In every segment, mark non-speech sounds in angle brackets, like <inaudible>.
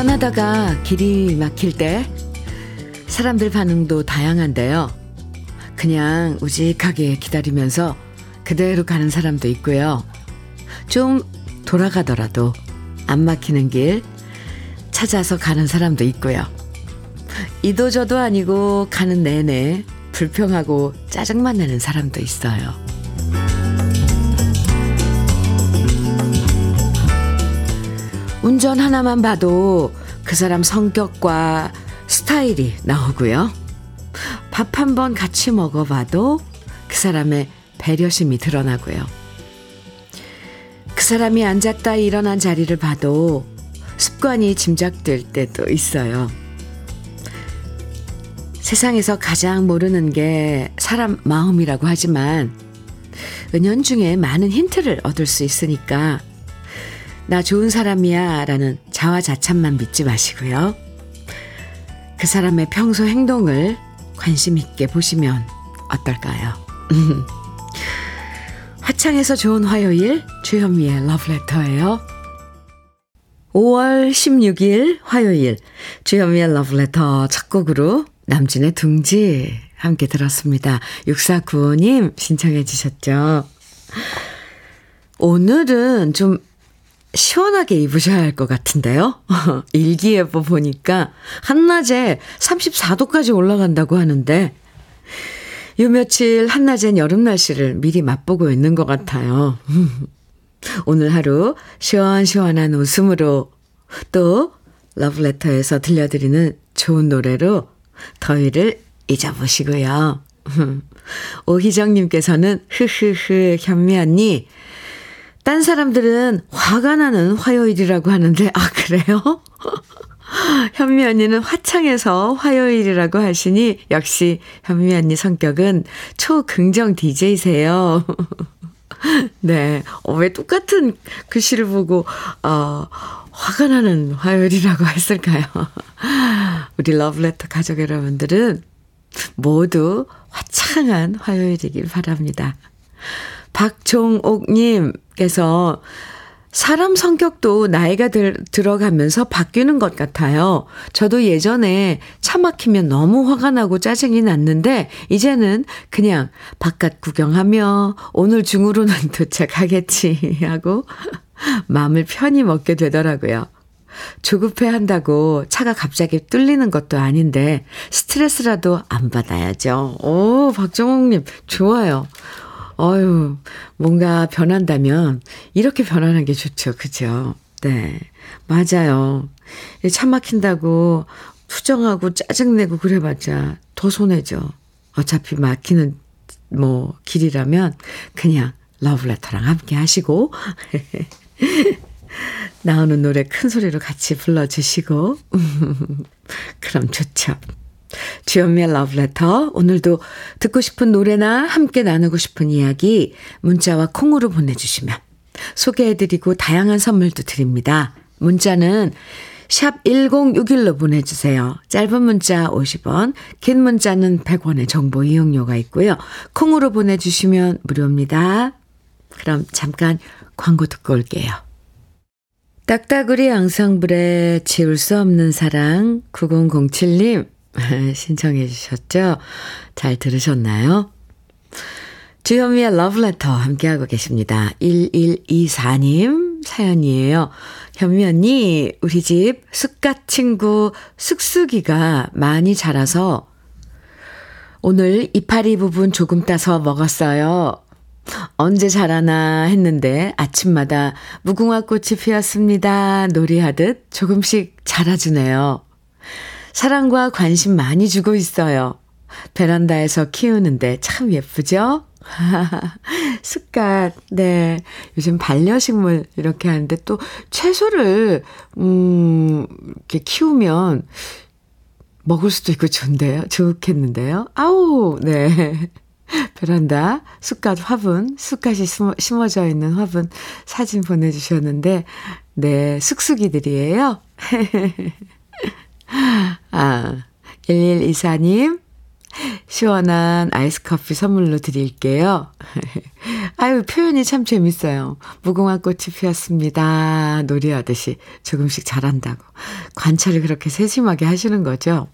운전하다가 길이 막힐 때 사람들 반응도 다양한데요. 그냥 우직하게 기다리면서 그대로 가는 사람도 있고요. 좀 돌아가더라도 안 막히는 길 찾아서 가는 사람도 있고요. 이도저도 아니고 가는 내내 불평하고 짜증만 내는 사람도 있어요. 운전 하나만 봐도 그 사람 성격과 스타일이 나오고요. 밥 한 번 같이 먹어봐도 그 사람의 배려심이 드러나고요. 그 사람이 앉았다 일어난 자리를 봐도 습관이 짐작될 때도 있어요. 세상에서 가장 모르는 게 사람 마음이라고 하지만 은연중에 많은 힌트를 얻을 수 있으니까 나 좋은 사람이야 라는 자화자찬만 믿지 마시고요. 그 사람의 평소 행동을 관심 있게 보시면 어떨까요? <laughs> 화창해서 좋은 화요일 주현미의 러브레터예요. 5월 16일 화요일 주현미의 러브레터 첫 곡으로 남진의 둥지 함께 들었습니다. 6495님 신청해 주셨죠. 오늘은 좀 시원하게 입으셔야 할 것 같은데요. <laughs> 일기예보 보니까 한낮에 34도까지 올라간다고 하는데 요 며칠 한낮엔 여름 날씨를 미리 맛보고 있는 것 같아요. <laughs> 오늘 하루 시원시원한 웃음으로 또 러브레터에서 들려드리는 좋은 노래로 더위를 잊어보시고요. <laughs> 오희정님께서는 흐흐흐 현미 언니 딴 사람들은 화가 나는 화요일이라고 하는데, 아, 그래요? <laughs> 현미 언니는 화창해서 화요일이라고 하시니, 역시 현미 언니 성격은 초긍정 DJ세요. <laughs> 네. 어, 왜 똑같은 글씨를 보고, 어, 화가 나는 화요일이라고 했을까요? <laughs> 우리 러브레터 가족 여러분들은 모두 화창한 화요일이길 바랍니다. 박종옥님께서 사람 성격도 나이가 들, 들어가면서 바뀌는 것 같아요. 저도 예전에 차 막히면 너무 화가 나고 짜증이 났는데, 이제는 그냥 바깥 구경하며 오늘 중으로는 <laughs> 도착하겠지 하고 <laughs> 마음을 편히 먹게 되더라고요. 조급해 한다고 차가 갑자기 뚫리는 것도 아닌데, 스트레스라도 안 받아야죠. 오, 박정옥님, 좋아요. 어유 뭔가 변한다면 이렇게 변하는 게 좋죠. 그죠? 네. 맞아요. 차 막힌다고 투정하고 짜증내고 그래봤자 더 손해죠. 어차피 막히는 뭐 길이라면 그냥 러브레터랑 함께 하시고 <laughs> 나오는 노래 큰 소리로 같이 불러주시고 <laughs> 그럼 좋죠. 주현미의 러브레터. 오늘도 듣고 싶은 노래나 함께 나누고 싶은 이야기 문자와 콩으로 보내주시면 소개해드리고 다양한 선물도 드립니다. 문자는 샵 1061로 보내주세요. 짧은 문자 50원, 긴 문자는 100원의 정보 이용료가 있고요. 콩으로 보내주시면 무료입니다. 그럼 잠깐 광고 듣고 올게요. 딱따구리 앙상블의 지울 수 없는 사랑 9007님 <laughs> 신청해 주셨죠? 잘 들으셨나요? 주현미의 러브레터 함께하고 계십니다. 1124님 사연이에요. 현미 언니, 우리 집 쑥갓 친구 쑥쑥이가 많이 자라서 오늘 이파리 부분 조금 따서 먹었어요. 언제 자라나 했는데 아침마다 무궁화 꽃이 피었습니다. 놀이하듯 조금씩 자라주네요. 사랑과 관심 많이 주고 있어요. 베란다에서 키우는데 참 예쁘죠? <laughs> 습관, 네. 요즘 반려식물 이렇게 하는데 또 채소를, 음, 이렇게 키우면 먹을 수도 있고 좋은데요? 좋겠는데요? 아우, 네. <laughs> 베란다 쑥갓 화분, 쑥갓이 심어 져 있는 화분 사진 보내주셨는데, 네, 쑥쑥이들이에요. <laughs> 아, 1124님, 시원한 아이스 커피 선물로 드릴게요. <laughs> 아유, 표현이 참 재밌어요. 무궁화 꽃이 피었습니다. 놀이하듯이 조금씩 잘한다고. 관찰을 그렇게 세심하게 하시는 거죠.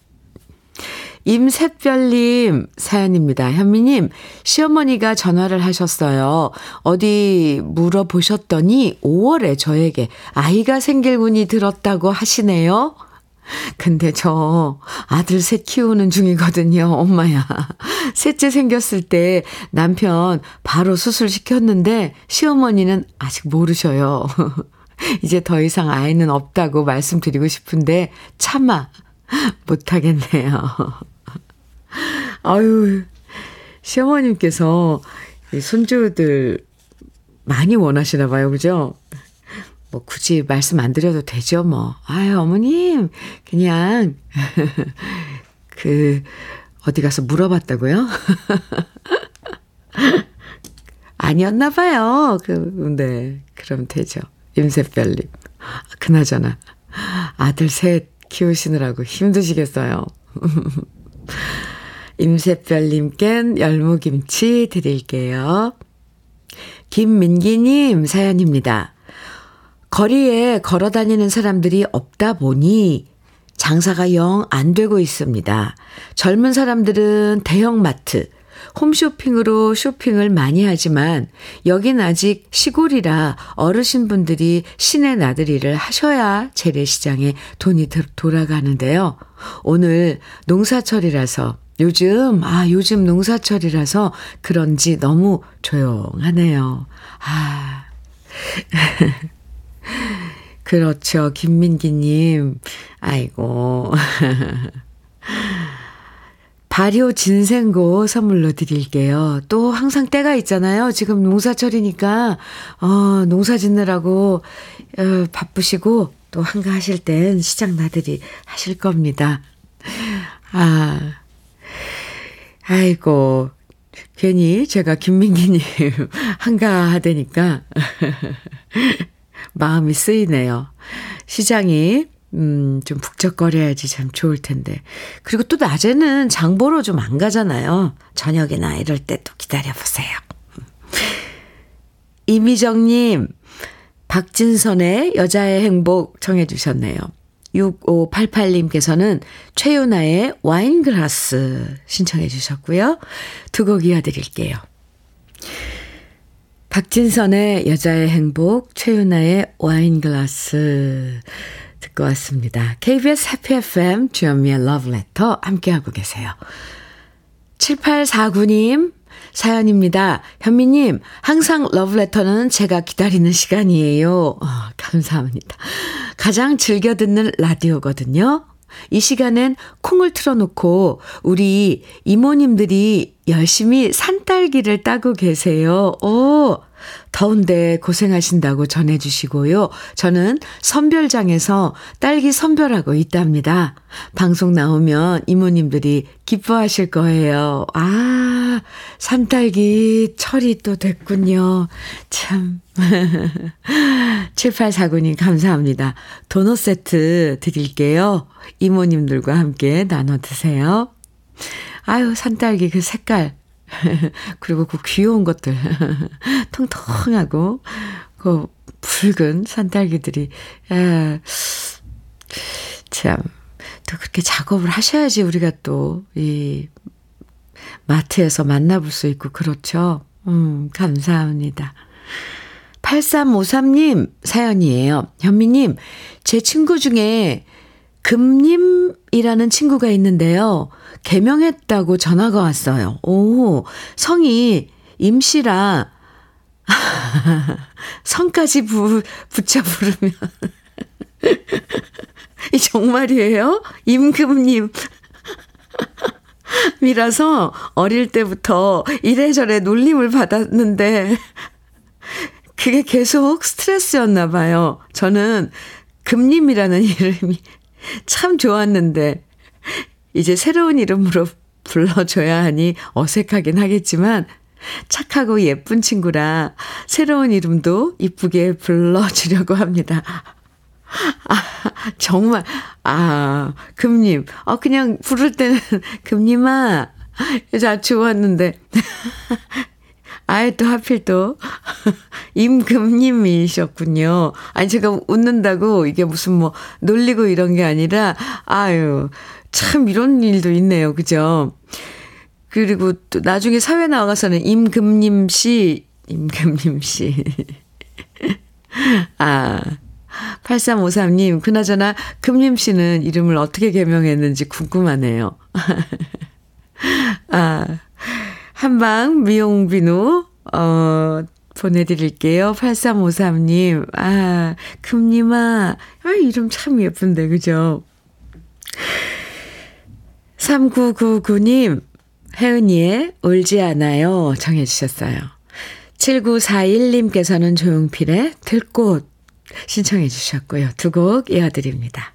임샛별님 사연입니다. 현미님, 시어머니가 전화를 하셨어요. 어디 물어보셨더니 5월에 저에게 아이가 생길 운이 들었다고 하시네요. 근데 저 아들 셋 키우는 중이거든요. 엄마야. 셋째 생겼을 때 남편 바로 수술시켰는데 시어머니는 아직 모르셔요. <laughs> 이제 더 이상 아이는 없다고 말씀드리고 싶은데 차마 못하겠네요. <laughs> 아유, 시어머님께서 손주들 많이 원하시나 봐요. 그죠? 뭐 굳이 말씀 안 드려도 되죠, 뭐. 아유, 어머님, 그냥, <laughs> 그, 어디 가서 물어봤다고요? <laughs> 아니었나 봐요. 그, 네. 그럼 되죠. 임세별님. 그나저나, 아들 셋 키우시느라고 힘드시겠어요. <laughs> 임세별님껜 열무김치 드릴게요. 김민기님 사연입니다. 거리에 걸어 다니는 사람들이 없다 보니 장사가 영 안 되고 있습니다. 젊은 사람들은 대형마트, 홈쇼핑으로 쇼핑을 많이 하지만 여긴 아직 시골이라 어르신분들이 시내 나들이를 하셔야 재래시장에 돈이 돌아가는데요. 오늘 농사철이라서 요즘, 아, 요즘 농사철이라서 그런지 너무 조용하네요. 아. <laughs> 그렇죠. 김민기님. 아이고. <laughs> 발효 진생고 선물로 드릴게요. 또 항상 때가 있잖아요. 지금 농사철이니까, 어, 농사 짓느라고, 어, 바쁘시고, 또 한가하실 땐 시장 나들이 하실 겁니다. 아, 아이고, 괜히 제가 김민기님 <laughs> 한가하다니까 <laughs> 마음이 쓰이네요. 시장이 음, 좀 북적거려야지 참 좋을 텐데. 그리고 또 낮에는 장 보러 좀 안 가잖아요. 저녁이나 이럴 때 또 기다려보세요. 이미정님, 박진선의 여자의 행복 청해주셨네요. 6588님께서는 최윤아의 와인글라스 신청해 주셨고요. 두 곡 이어드릴게요. 박진선의 여자의 행복, 최윤아의 와인글라스 듣고 왔습니다. KBS 해피 FM 주현미의 러브레터 함께하고 계세요. 7849님 사연입니다. 현미님, 항상 러브레터는 제가 기다리는 시간이에요. 어, 감사합니다. 가장 즐겨 듣는 라디오거든요. 이 시간엔 콩을 틀어놓고 우리 이모님들이 열심히 산딸기를 따고 계세요. 오, 더운데 고생하신다고 전해주시고요. 저는 선별장에서 딸기 선별하고 있답니다. 방송 나오면 이모님들이 기뻐하실 거예요. 아, 산딸기 철이 또 됐군요. 참. <laughs> 7849님 감사합니다. 도넛 세트 드릴게요. 이모님들과 함께 나눠 드세요. 아유, 산딸기 그 색깔 <laughs> 그리고 그 귀여운 것들. <laughs> 통통하고, 그 붉은 산딸기들이, 아, 참, 또 그렇게 작업을 하셔야지 우리가 또, 이, 마트에서 만나볼 수 있고, 그렇죠. 음, 감사합니다. 8353님 사연이에요. 현미님, 제 친구 중에 금님이라는 친구가 있는데요. 개명했다고 전화가 왔어요. 오, 성이 임씨라 <laughs> 성까지 부, 붙여 부르면 <laughs> 이 정말이에요? 임금님 <laughs> 이라서 어릴 때부터 이래저래 놀림을 받았는데 그게 계속 스트레스였나 봐요. 저는 금님이라는 이름이 <laughs> 참 좋았는데, 이제 새로운 이름으로 불러줘야 하니 어색하긴 하겠지만, 착하고 예쁜 친구라 새로운 이름도 이쁘게 불러주려고 합니다. 아, 정말, 아, 금님. 어, 그냥 부를 때는, <laughs> 금님아, 자, 좋았는데. <laughs> 아예 또 하필 또 <laughs> 임금님이셨군요. 아니 제가 웃는다고 이게 무슨 뭐 놀리고 이런 게 아니라 아유 참 이런 일도 있네요. 그죠? 그리고 또 나중에 사회 나가서는 임금님 씨, 임금님 씨. <laughs> 아, 8353님, 그나저나 금님 씨는 이름을 어떻게 개명했는지 궁금하네요. <laughs> 아, 한방 미용비누, 어, 보내드릴게요. 8353님. 아, 금님아. 아, 이름 참 예쁜데, 그죠? 3999님, 혜은이의 울지 않아요. 정해주셨어요. 7941님께서는 조용필의 들꽃 신청해 주셨고요. 두 곡 이어드립니다.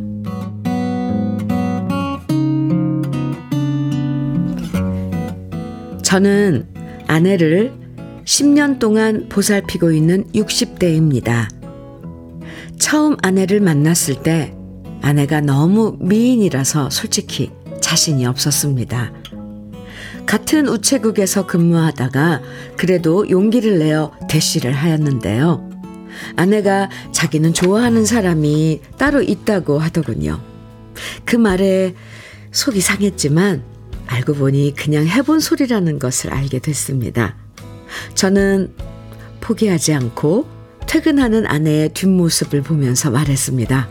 저는 아내를 10년 동안 보살피고 있는 60대입니다. 처음 아내를 만났을 때 아내가 너무 미인이라서 솔직히 자신이 없었습니다. 같은 우체국에서 근무하다가 그래도 용기를 내어 대시를 하였는데요. 아내가 자기는 좋아하는 사람이 따로 있다고 하더군요. 그 말에 속이 상했지만 알고 보니 그냥 해본 소리라는 것을 알게 됐습니다. 저는 포기하지 않고 퇴근하는 아내의 뒷모습을 보면서 말했습니다.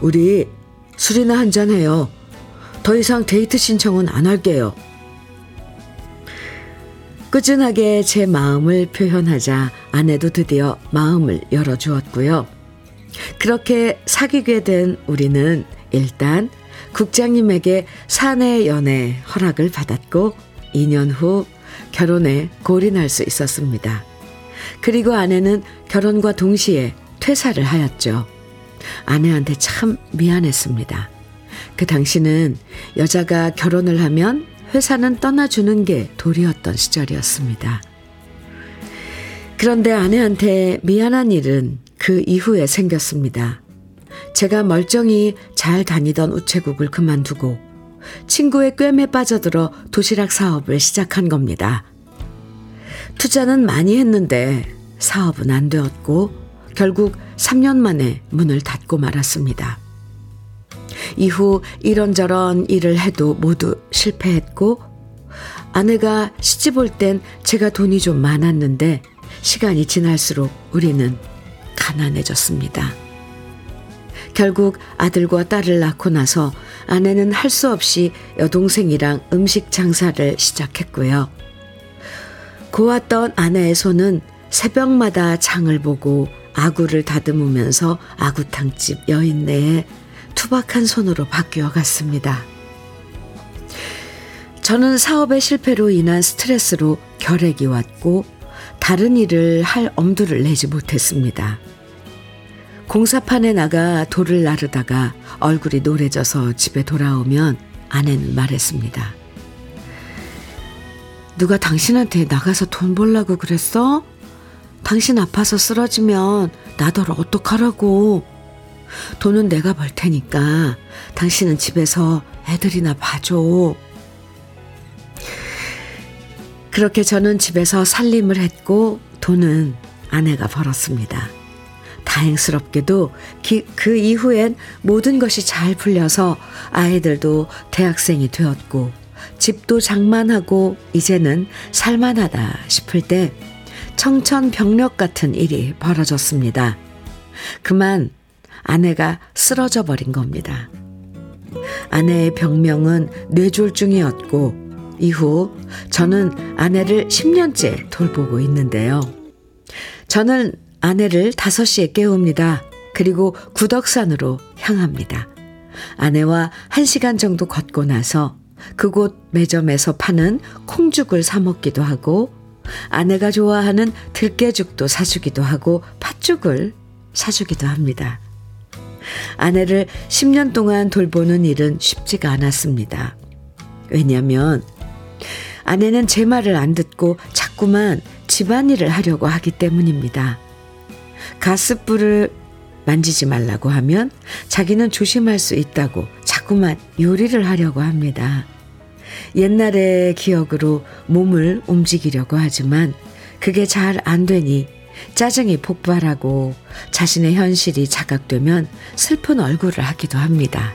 우리 술이나 한잔 해요. 더 이상 데이트 신청은 안 할게요. 꾸준하게 제 마음을 표현하자 아내도 드디어 마음을 열어주었고요. 그렇게 사귀게 된 우리는 일단 국장님에게 사내 연애 허락을 받았고 2년 후 결혼에 골인할 수 있었습니다. 그리고 아내는 결혼과 동시에 퇴사를 하였죠. 아내한테 참 미안했습니다. 그 당시는 여자가 결혼을 하면 회사는 떠나주는 게 도리였던 시절이었습니다. 그런데 아내한테 미안한 일은 그 이후에 생겼습니다. 제가 멀쩡히 잘 다니던 우체국을 그만두고 친구의 꿰매 빠져들어 도시락 사업을 시작한 겁니다. 투자는 많이 했는데 사업은 안 되었고 결국 3년 만에 문을 닫고 말았습니다. 이후 이런저런 일을 해도 모두 실패했고 아내가 시집 올 땐 제가 돈이 좀 많았는데 시간이 지날수록 우리는 가난해졌습니다. 결국 아들과 딸을 낳고 나서 아내는 할 수 없이 여동생이랑 음식 장사를 시작했고요. 고왔던 아내의 손은 새벽마다 장을 보고 아구를 다듬으면서 아구탕집 여인네에 투박한 손으로 바뀌어 갔습니다. 저는 사업의 실패로 인한 스트레스로 결핵이 왔고 다른 일을 할 엄두를 내지 못했습니다. 공사판에 나가 돌을 나르다가 얼굴이 노래져서 집에 돌아오면 아내는 말했습니다. 누가 당신한테 나가서 돈 벌라고 그랬어? 당신 아파서 쓰러지면 나더러 어떡하라고. 돈은 내가 벌 테니까 당신은 집에서 애들이나 봐줘. 그렇게 저는 집에서 살림을 했고 돈은 아내가 벌었습니다. 다행스럽게도 그 이후엔 모든 것이 잘 풀려서 아이들도 대학생이 되었고 집도 장만하고 이제는 살만하다 싶을 때 청천벽력 같은 일이 벌어졌습니다. 그만 아내가 쓰러져 버린 겁니다. 아내의 병명은 뇌졸중이었고 이후 저는 아내를 10년째 돌보고 있는데요. 저는 아내를 5시에 깨웁니다. 그리고 구덕산으로 향합니다. 아내와 한 시간 정도 걷고 나서 그곳 매점에서 파는 콩죽을 사 먹기도 하고 아내가 좋아하는 들깨죽도 사주기도 하고 팥죽을 사주기도 합니다. 아내를 10년 동안 돌보는 일은 쉽지가 않았습니다. 왜냐하면 아내는 제 말을 안 듣고 자꾸만 집안일을 하려고 하기 때문입니다. 가스불을 만지지 말라고 하면 자기는 조심할 수 있다고 자꾸만 요리를 하려고 합니다. 옛날의 기억으로 몸을 움직이려고 하지만 그게 잘 안 되니 짜증이 폭발하고 자신의 현실이 자각되면 슬픈 얼굴을 하기도 합니다.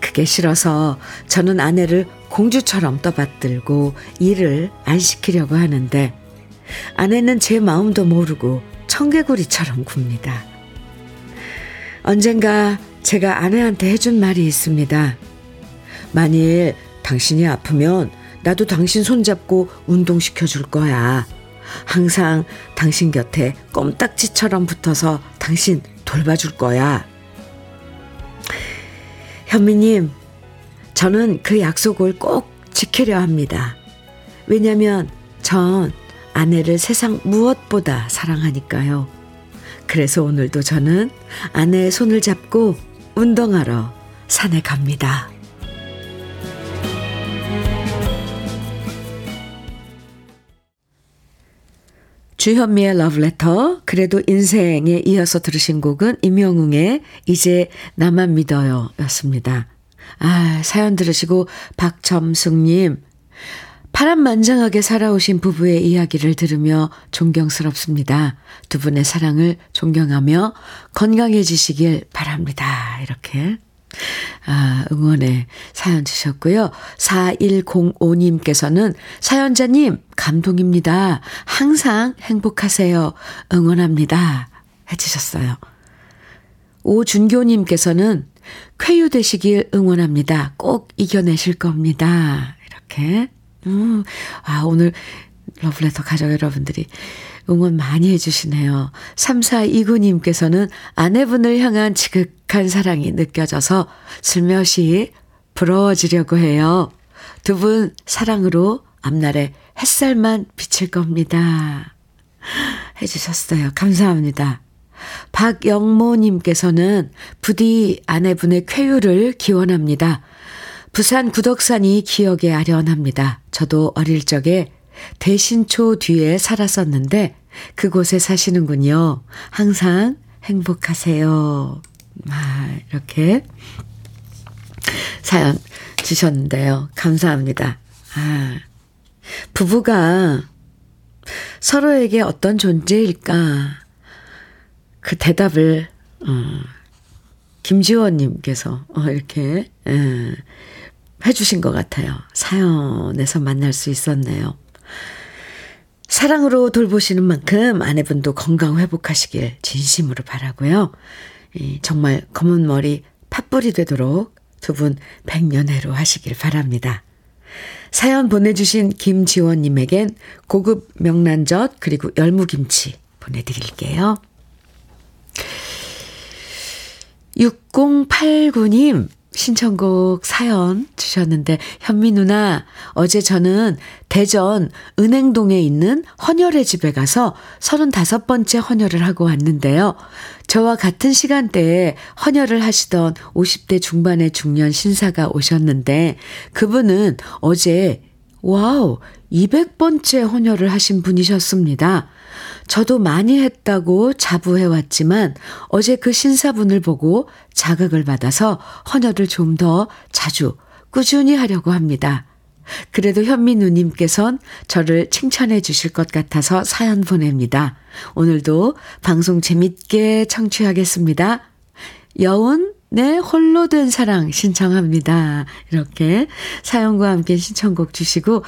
그게 싫어서 저는 아내를 공주처럼 떠받들고 일을 안 시키려고 하는데 아내는 제 마음도 모르고 청개구리처럼 굽니다. 언젠가 제가 아내한테 해준 말이 있습니다. 만일 당신이 아프면 나도 당신 손잡고 운동시켜 줄 거야. 항상 당신 곁에 껌딱지처럼 붙어서 당신 돌봐줄 거야. 현미님, 저는 그 약속을 꼭 지키려 합니다. 왜냐면 전 아내를 세상 무엇보다 사랑하니까요. 그래서 오늘도 저는 아내의 손을 잡고 운동하러 산에 갑니다. 주현미의 러브레터 그래도 인생에 이어서 들으신 곡은 임영웅의 이제 나만 믿어요 였습니다. 아 사연 들으시고 박점숙님 파란만장하게 살아오신 부부의 이야기를 들으며 존경스럽습니다. 두 분의 사랑을 존경하며 건강해지시길 바랍니다. 이렇게 아, 응원의 사연 주셨고요. 4105님께서는 사연자님, 감동입니다. 항상 행복하세요. 응원합니다. 해주셨어요. 오준교님께서는 쾌유되시길 응원합니다. 꼭 이겨내실 겁니다. 이렇게. 음, 아, 오늘 러블레터 가족 여러분들이 응원 많이 해주시네요. 3429님께서는 아내분을 향한 지극한 사랑이 느껴져서 슬며시 부러워지려고 해요. 두 분 사랑으로 앞날에 햇살만 비칠 겁니다. 해주셨어요. 감사합니다. 박영모님께서는 부디 아내분의 쾌유를 기원합니다. 부산 구덕산이 기억에 아련합니다. 저도 어릴 적에 대신초 뒤에 살았었는데 그곳에 사시는군요. 항상 행복하세요. 아, 이렇게 사연 주셨는데요. 감사합니다. 아, 부부가 서로에게 어떤 존재일까? 그 대답을, 어, 김지원님께서 어, 이렇게, 예, 해주신 것 같아요. 사연에서 만날 수 있었네요. 사랑으로 돌보시는 만큼 아내분도 건강 회복하시길 진심으로 바라고요. 정말 검은 머리 팥불이 되도록 두 분 백년해로 하시길 바랍니다. 사연 보내주신 김지원님에겐 고급 명란젓 그리고 열무김치 보내드릴게요. 6089님 신청곡 사연 주셨는데 현미 누나 어제 저는 대전 은행동에 있는 헌혈의 집에 가서 35번째 헌혈을 하고 왔는데요. 저와 같은 시간대에 헌혈을 하시던 50대 중반의 중년 신사가 오셨는데 그분은 어제 wow 200번째 헌혈을 하신 분이셨습니다. 저도 많이 했다고 자부해왔지만 어제 그 신사분을 보고 자극을 받아서 헌혈을 좀 더 자주 꾸준히 하려고 합니다. 그래도 현미 누님께선 저를 칭찬해 주실 것 같아서 사연 보냅니다. 오늘도 방송 재밌게 청취하겠습니다. 여운 네, 홀로 된 사랑 신청합니다. 이렇게 사연과 함께 신청곡 주시고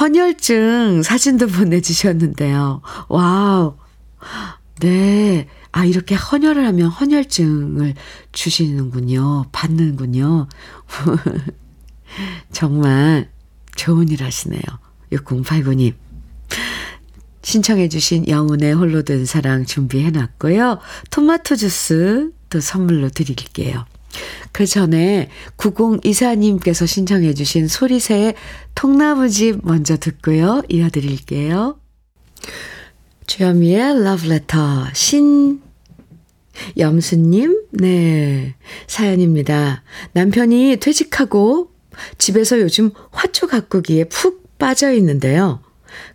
헌혈증 사진도 보내주셨는데요. wow. 네. 아, 이렇게 헌혈을 하면 헌혈증을 주시는군요. 받는군요. <laughs> 정말 좋은 일 하시네요. 6089님. 신청해 주신 여운의 홀로 된 사랑 준비해 놨고요. 토마토 주스 또 선물로 드릴게요. 그 전에 9024님께서 신청해 주신 소리새의 통나무집 먼저 듣고요. 이어드릴게요. 주현미의 러브레터 신 염수님, 네, 사연입니다. 남편이 퇴직하고 집에서 요즘 화초 가꾸기에 푹 빠져 있는데요.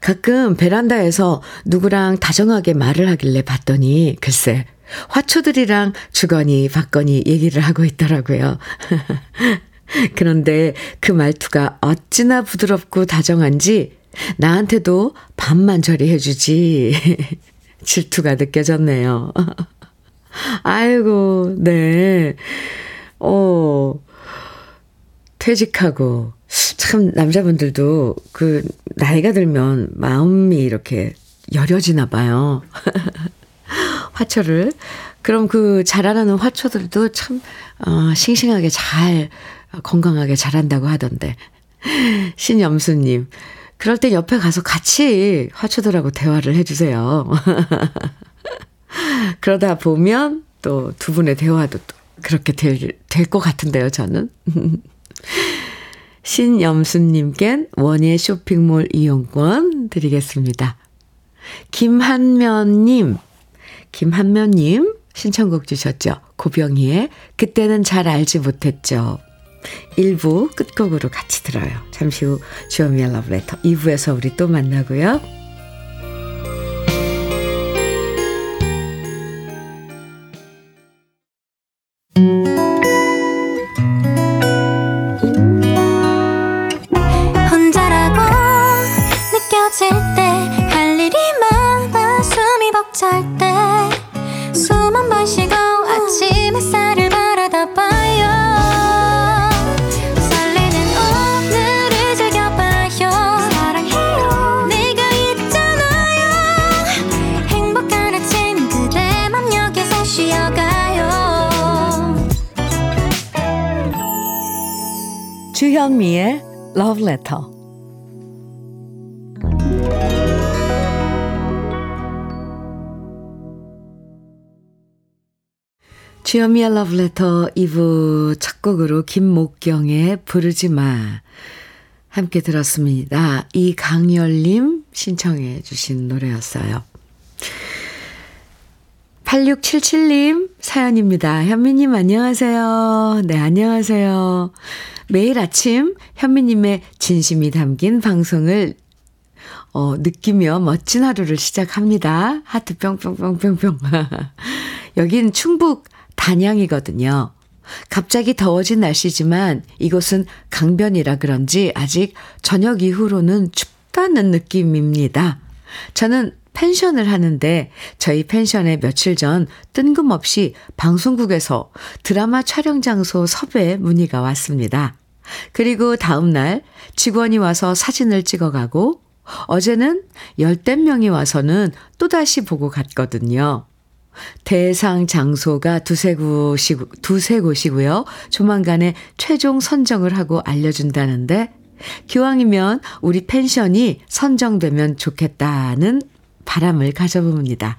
가끔 베란다에서 누구랑 다정하게 말을 하길래 봤더니 글쎄 화초들이랑 주거니 받거니 얘기를 하고 있더라고요. <laughs> 그런데 그 말투가 어찌나 부드럽고 다정한지 나한테도 반만 처리해주지. <laughs> 질투가 느껴졌네요. <laughs> 아이고, 네. 어, 퇴직하고, 참, 남자분들도 그, 나이가 들면 마음이 이렇게 여려지나 봐요. 화초를. 그럼 그 자라나는 화초들도 참, 어, 싱싱하게 잘, 건강하게 자란다고 하던데. <laughs> 신염수님. 그럴 땐 옆에 가서 같이 화초들하고 대화를 해주세요. <laughs> 그러다 보면 또 두 분의 대화도 또 그렇게 될, 될 것 같은데요, 저는. <laughs> 신염수님껜 원예 쇼핑몰 이용권 드리겠습니다. 김한면님, 김한면님 신청곡 주셨죠. 고병희의 그때는 잘 알지 못했죠. 1부 끝곡으로 같이 들어요. 잠시 후 주어미의 러브레터 2부에서 우리 또 만나고요. 주현미의 Letter 2부 첫 곡으로 김목경의 부르지 마. 함께 들었습니다. 이강열님 신청해 주신 노래였어요. 8677님 사연입니다. 현미님 안녕하세요. 네, 안녕하세요. 매일 아침 현미님의 진심이 담긴 방송을 어, 느끼며 멋진 하루를 시작합니다. 하트 뿅뿅뿅뿅뿅. <laughs> 여긴 충북 단양이거든요. 갑자기 더워진 날씨지만 이곳은 강변이라 그런지 아직 저녁 이후로는 춥다는 느낌입니다. 저는 펜션을 하는데 저희 펜션에 며칠 전 뜬금없이 방송국에서 드라마 촬영 장소 섭외 문의가 왔습니다. 그리고 다음날 직원이 와서 사진을 찍어가고 어제는 열댓 명이 와서는 또다시 보고 갔거든요. 대상 장소가 두세 곳이, 두세 곳이고요. 조만간에 최종 선정을 하고 알려준다는데, 기왕이면 우리 펜션이 선정되면 좋겠다는 바람을 가져봅니다.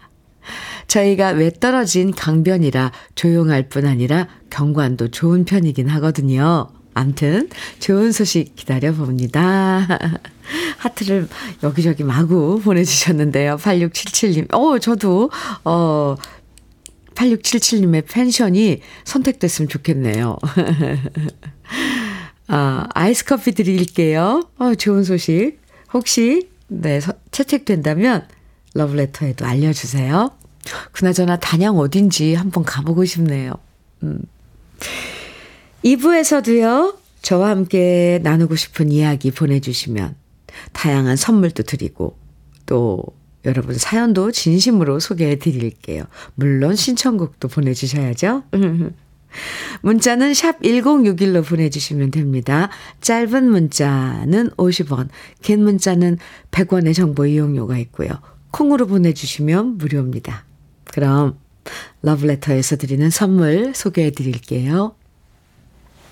저희가 왜 떨어진 강변이라 조용할 뿐 아니라 경관도 좋은 편이긴 하거든요. 암튼 좋은 소식 기다려봅니다. <laughs> 하트를 여기저기 마구 보내주셨는데요. 8677님. 어, 저도, 어, 8677님의 펜션이 선택됐으면 좋겠네요. <laughs> 아, 아이스 커피 드릴게요. 어, 좋은 소식. 혹시, 네, 채택된다면 러브레터에도 알려주세요. 그나저나 단양 어딘지 한번 가보고 싶네요. 음. 2부에서도요, 저와 함께 나누고 싶은 이야기 보내주시면 다양한 선물도 드리고 또 여러분 사연도 진심으로 소개해 드릴게요. 물론 신청곡도 보내주셔야죠. <laughs> 문자는 샵 1061로 보내주시면 됩니다. 짧은 문자는 50원, 긴 문자는 100원의 정보 이용료가 있고요. 콩으로 보내주시면 무료입니다. 그럼 러브레터에서 드리는 선물 소개해 드릴게요.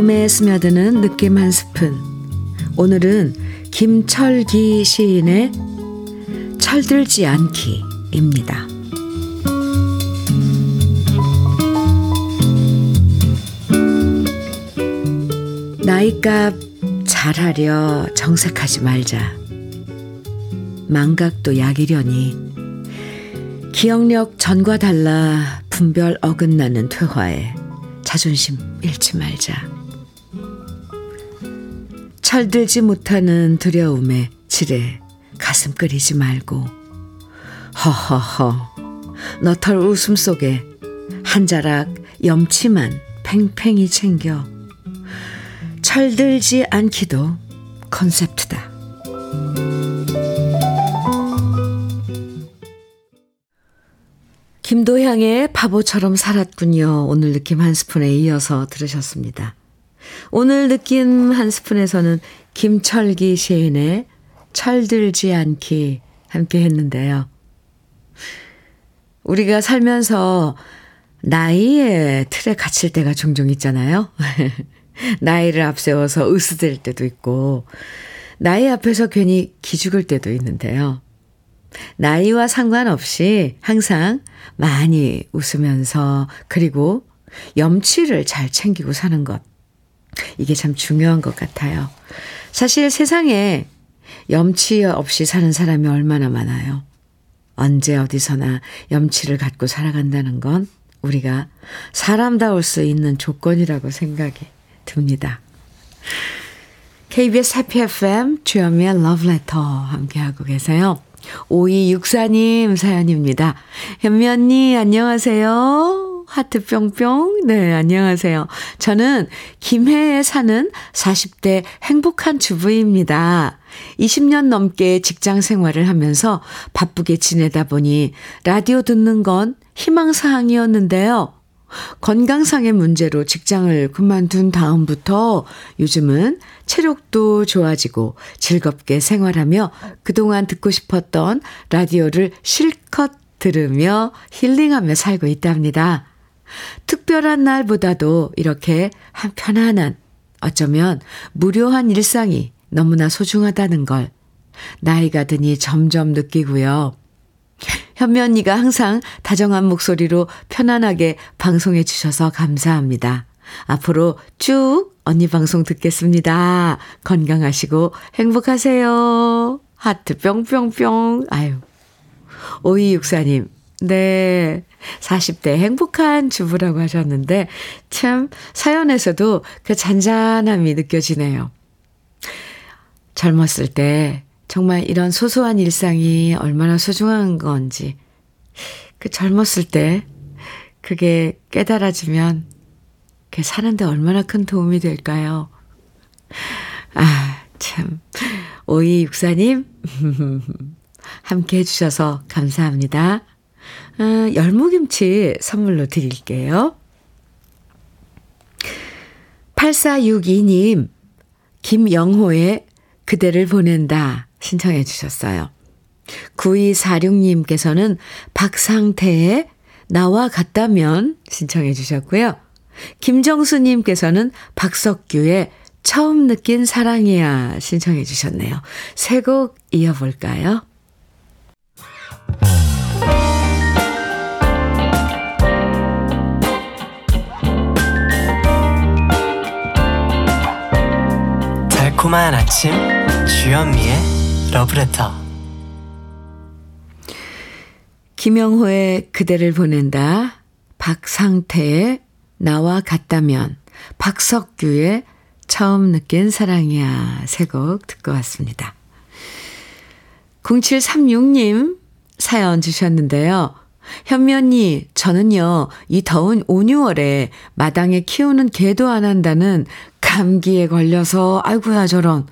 마음에 스며드는 느낌 한 스푼. 오늘은 김철기 시인의 철들지 않기입니다. 나이값 잘하려 정색하지 말자. 망각도 약이려니. 기억력 전과 달라 분별 어긋나는 퇴화에 자존심 잃지 말자. 철들지 못하는 두려움에 지레 가슴 끓이지 말고 허허허 너털 웃음 속에 한 자락 염치만 팽팽히 챙겨 철들지 않기도 컨셉트다. 김도향의 바보처럼 살았군요. 오늘 느낌 한 스푼에 이어서 들으셨습니다. 오늘 느낌 한 스푼에서는 김철기 시인의 철들지 않기 함께 했는데요. 우리가 살면서 나이의 틀에 갇힐 때가 종종 있잖아요. <laughs> 나이를 앞세워서 으스댈 때도 있고, 나이 앞에서 괜히 기죽을 때도 있는데요. 나이와 상관없이 항상 많이 웃으면서, 그리고 염치를 잘 챙기고 사는 것. 이게 참 중요한 것 같아요. 사실 세상에 염치 없이 사는 사람이 얼마나 많아요. 언제 어디서나 염치를 갖고 살아간다는 건 우리가 사람다울 수 있는 조건이라고 생각이 듭니다. KBS 해피 FM 주현미의 러브레터 함께하고 계세요. 5264님 사연입니다. 현미 언니 안녕하세요. 하트 뿅뿅. 네, 안녕하세요. 저는 김해에 사는 40대 행복한 주부입니다. 20년 넘게 직장 생활을 하면서 바쁘게 지내다 보니 라디오 듣는 건 희망사항이었는데요. 건강상의 문제로 직장을 그만둔 다음부터 요즘은 체력도 좋아지고 즐겁게 생활하며 그동안 듣고 싶었던 라디오를 실컷 들으며 힐링하며 살고 있답니다. 특별한 날보다도 이렇게 한 편안한 어쩌면 무료한 일상이 너무나 소중하다는 걸 나이가 드니 점점 느끼고요. 현미 언니가 항상 다정한 목소리로 편안하게 방송해 주셔서 감사합니다. 앞으로 쭉 언니 방송 듣겠습니다. 건강하시고 행복하세요. 하트 뿅뿅뿅. 아유. 5264님. 네. 40대 행복한 주부라고 하셨는데, 참, 사연에서도 그 잔잔함이 느껴지네요. 젊었을 때 정말 이런 소소한 일상이 얼마나 소중한 건지, 그 젊었을 때 그게 깨달아지면 그게 사는데 얼마나 큰 도움이 될까요? 아, 참. 오이 육사님, <laughs> 함께 해주셔서 감사합니다. 아, 열무김치 선물로 드릴게요. 8462님, 김영호의 그대를 보낸다 신청해 주셨어요. 9246님께서는 박상태의 나와 같다면 신청해 주셨고요. 김정수님께서는 박석규의 처음 느낀 사랑이야 신청해 주셨네요. 세 곡 이어볼까요? 달콤한 아침 주현미의 러브레터 김영호의 그대를 보낸다 박상태의 나와 같다면 박석규의 처음 느낀 사랑이야 세 곡 듣고 왔습니다. 0736님 사연 주셨는데요. 현미 언니, 저는요, 이 더운 5, 6월에 마당에 키우는 개도 안 한다는 감기에 걸려서, 아이고야, 저런.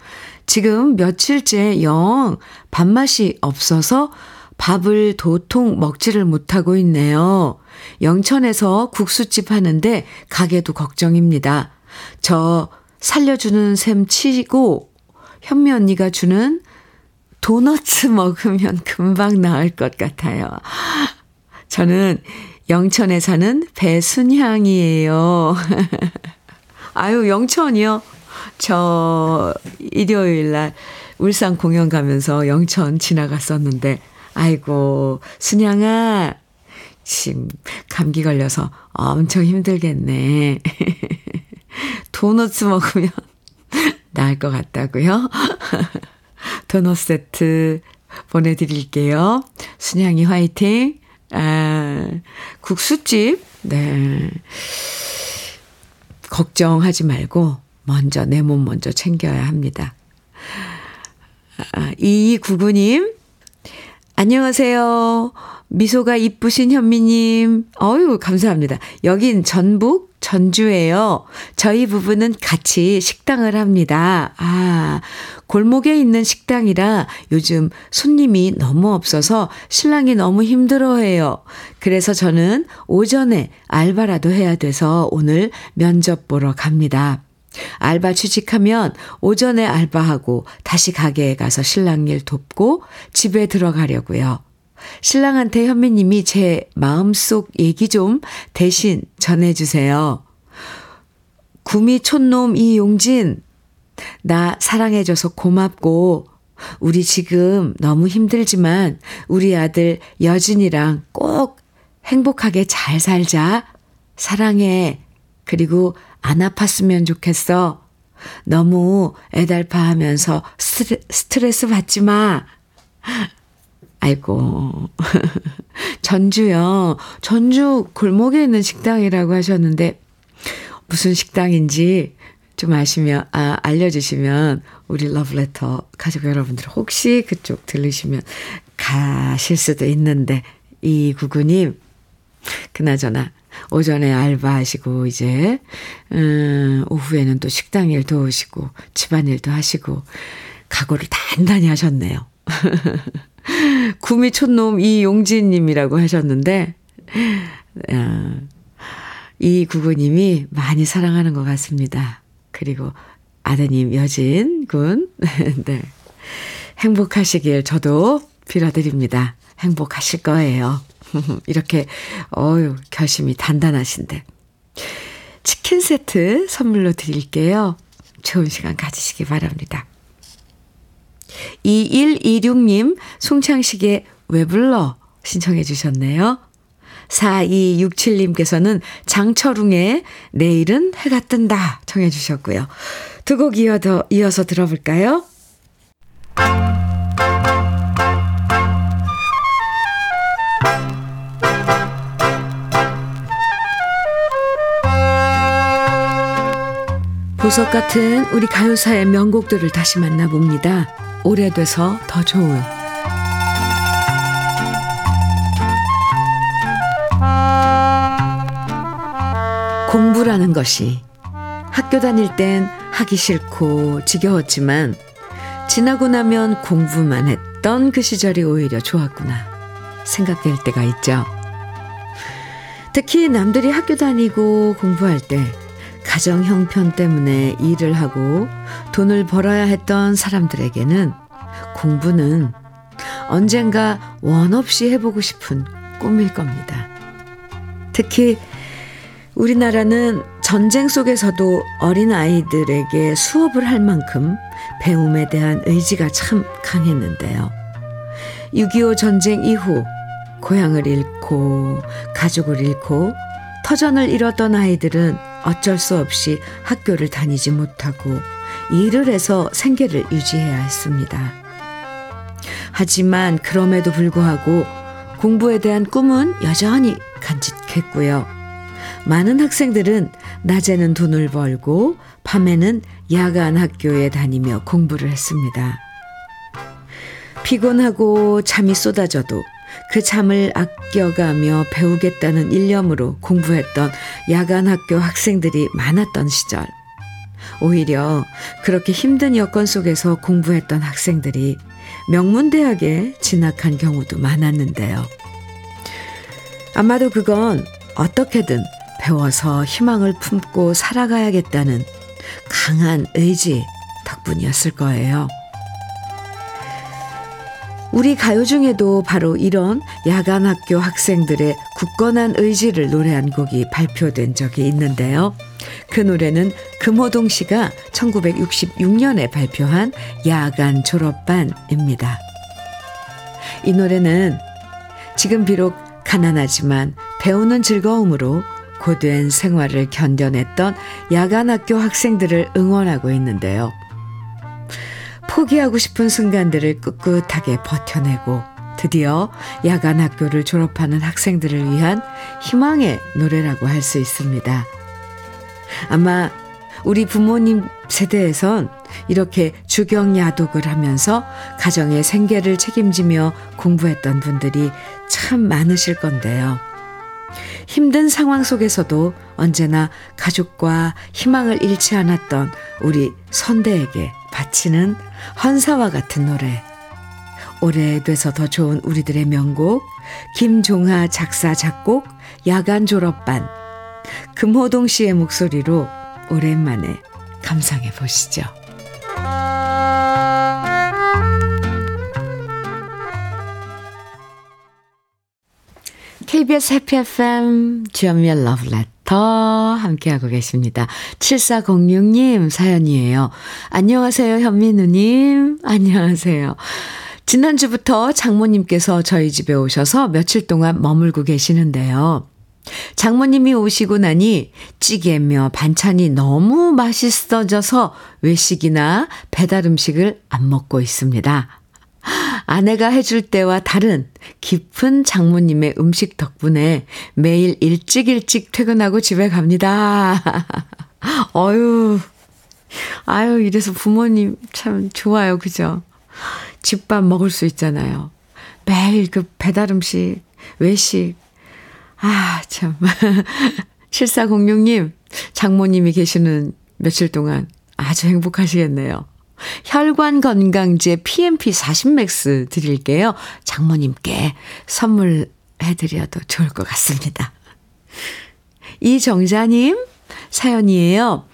지금 며칠째 영 밥맛이 없어서 밥을 도통 먹지를 못하고 있네요. 영천에서 국수집 하는데 가게도 걱정입니다. 저 살려주는 셈 치고 현미 언니가 주는 도너츠 먹으면 금방 나을 것 같아요. 저는 영천에 사는 배순향이에요. <laughs> 아유, 영천이요? 저 일요일 날 울산 공연 가면서 영천 지나갔었는데, 아이고, 순향아, 지금 감기 걸려서 엄청 힘들겠네. <laughs> 도넛 먹으면 <laughs> 나을 것 같다고요? 도넛 세트 보내드릴게요. 순향이 화이팅. 아, 국수집, 네. 걱정하지 말고 먼저 내 몸 먼저 챙겨야 합니다. 아, 2299님, 안녕하세요. 미소가 이쁘신 현미님. 어유 감사합니다. 여긴 전북 전주예요. 저희 부부는 같이 식당을 합니다. 아, 골목에 있는 식당이라 요즘 손님이 너무 없어서 신랑이 너무 힘들어해요. 그래서 저는 오전에 알바라도 해야 돼서 오늘 면접 보러 갑니다. 알바 취직하면 오전에 알바하고 다시 가게에 가서 신랑 일 돕고 집에 들어가려고요. 신랑한테 현미님이 제 마음속 얘기 좀 대신 전해주세요. 구미 촌놈 이용진, 나 사랑해줘서 고맙고, 우리 지금 너무 힘들지만 우리 아들 여진이랑 꼭 행복하게 잘 살자. 사랑해. 그리고 안 아팠으면 좋겠어. 너무 애달파 하면서 스트레스 받지 마. 아이고. <laughs> 전주요. 전주 골목에 있는 식당이라고 하셨는데, 무슨 식당인지 좀 아시면, 아, 알려주시면, 우리 러브레터 가족 여러분들 혹시 그쪽 들으시면 가실 수도 있는데, 이 구구님, 그나저나, 오전에 알바하시고, 이제, 음, 오후에는 또 식당 일 도우시고, 집안일도 하시고, 각오를 단단히 하셨네요. <laughs> 구미 촌놈 이용진님이라고 하셨는데, 어, 이 구구님이 많이 사랑하는 것 같습니다. 그리고 아드님 여진 군, <laughs> 네. 행복하시길 저도 빌어드립니다. 행복하실 거예요. <laughs> 이렇게, 어유 결심이 단단하신데. 치킨 세트 선물로 드릴게요. 좋은 시간 가지시기 바랍니다. 2126님 송창식의 왜 불러 신청해 주셨네요. 4267님께서는 장철웅의 내일은 해가 뜬다 청해 주셨고요. 두 곡 이어서 들어볼까요? 보석 같은 우리 가요사의 명곡들을 다시 만나봅니다. 오래돼서 더 좋은 공부라는 것이 학교 다닐 땐 하기 싫고 지겨웠지만 지나고 나면 공부만 했던 그 시절이 오히려 좋았구나 생각될 때가 있죠. 특히 남들이 학교 다니고 공부할 때 가정 형편 때문에 일을 하고 돈을 벌어야 했던 사람들에게는 공부는 언젠가 원 없이 해보고 싶은 꿈일 겁니다. 특히 우리나라는 전쟁 속에서도 어린 아이들에게 수업을 할 만큼 배움에 대한 의지가 참 강했는데요. 6.25 전쟁 이후 고향을 잃고 가족을 잃고 터전을 잃었던 아이들은 어쩔 수 없이 학교를 다니지 못하고 일을 해서 생계를 유지해야 했습니다. 하지만 그럼에도 불구하고 공부에 대한 꿈은 여전히 간직했고요. 많은 학생들은 낮에는 돈을 벌고 밤에는 야간 학교에 다니며 공부를 했습니다. 피곤하고 잠이 쏟아져도 그 잠을 아껴가며 배우겠다는 일념으로 공부했던 야간 학교 학생들이 많았던 시절. 오히려 그렇게 힘든 여건 속에서 공부했던 학생들이 명문대학에 진학한 경우도 많았는데요. 아마도 그건 어떻게든 배워서 희망을 품고 살아가야겠다는 강한 의지 덕분이었을 거예요. 우리 가요 중에도 바로 이런 야간 학교 학생들의 굳건한 의지를 노래한 곡이 발표된 적이 있는데요. 그 노래는 금호동 씨가 1966년에 발표한 야간 졸업반입니다. 이 노래는 지금 비록 가난하지만 배우는 즐거움으로 고된 생활을 견뎌냈던 야간 학교 학생들을 응원하고 있는데요. 포기하고 싶은 순간들을 꿋꿋하게 버텨내고 드디어 야간 학교를 졸업하는 학생들을 위한 희망의 노래라고 할 수 있습니다. 아마 우리 부모님 세대에선 이렇게 주경야독을 하면서 가정의 생계를 책임지며 공부했던 분들이 참 많으실 건데요. 힘든 상황 속에서도 언제나 가족과 희망을 잃지 않았던 우리 선대에게 바치는 헌사와 같은 노래. 오래돼서 더 좋은 우리들의 명곡, 김종하 작사, 작곡, 야간 졸업반, 금호동 씨의 목소리로 오랜만에 감상해 보시죠. KBS 해피 FM 주연미의 러브레터 함께하고 계십니다. 7406님 사연이에요. 안녕하세요 현민우님. 안녕하세요. 지난주부터 장모님께서 저희 집에 오셔서 며칠 동안 머물고 계시는데요. 장모님이 오시고 나니 찌개며 반찬이 너무 맛있어져서 외식이나 배달 음식을 안 먹고 있습니다. 아내가 해줄 때와 다른 깊은 장모님의 음식 덕분에 매일 일찍 일찍 퇴근하고 집에 갑니다. <laughs> 어유, 아유, 이래서 부모님 참 좋아요. 그죠? 집밥 먹을 수 있잖아요. 매일 그 배달 음식, 외식. 아, 참. <laughs> 7406님, 장모님이 계시는 며칠 동안 아주 행복하시겠네요. 혈관 건강제 PMP 40맥스 드릴게요. 장모님께 선물해드려도 좋을 것 같습니다. 이정자님 사연이에요.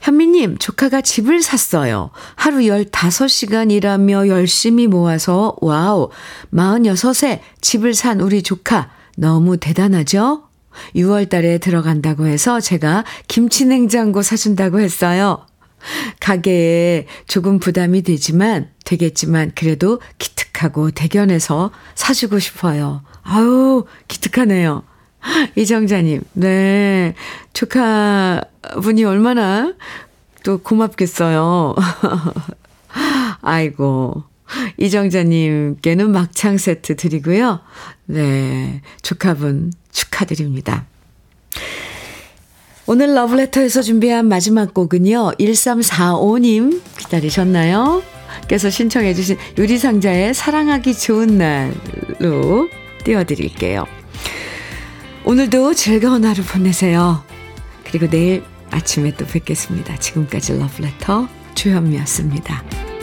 현미님, 조카가 집을 샀어요. 하루 15시간 일하며 열심히 모아서, 와우, 46에 집을 산 우리 조카. 너무 대단하죠? 6월 달에 들어간다고 해서 제가 김치냉장고 사준다고 했어요. 가게에 조금 부담이 되지만, 되겠지만, 그래도 기특하고 대견해서 사주고 싶어요. 아유, 기특하네요. 이정자님, 네. 조카분이 얼마나 또 고맙겠어요. <laughs> 아이고. 이정자님께는 막창 세트 드리고요. 네. 조카분 축하드립니다. 오늘 러브레터에서 준비한 마지막 곡은요. 1345님 기다리셨나요? 이은주님께서 신청해 주신 유리상자의 사랑하기 좋은 날로 띄워드릴게요. 오늘도 즐거운 하루 보내세요. 그리고 내일 아침에 또 뵙겠습니다. 지금까지 러브레터 주현미였습니다.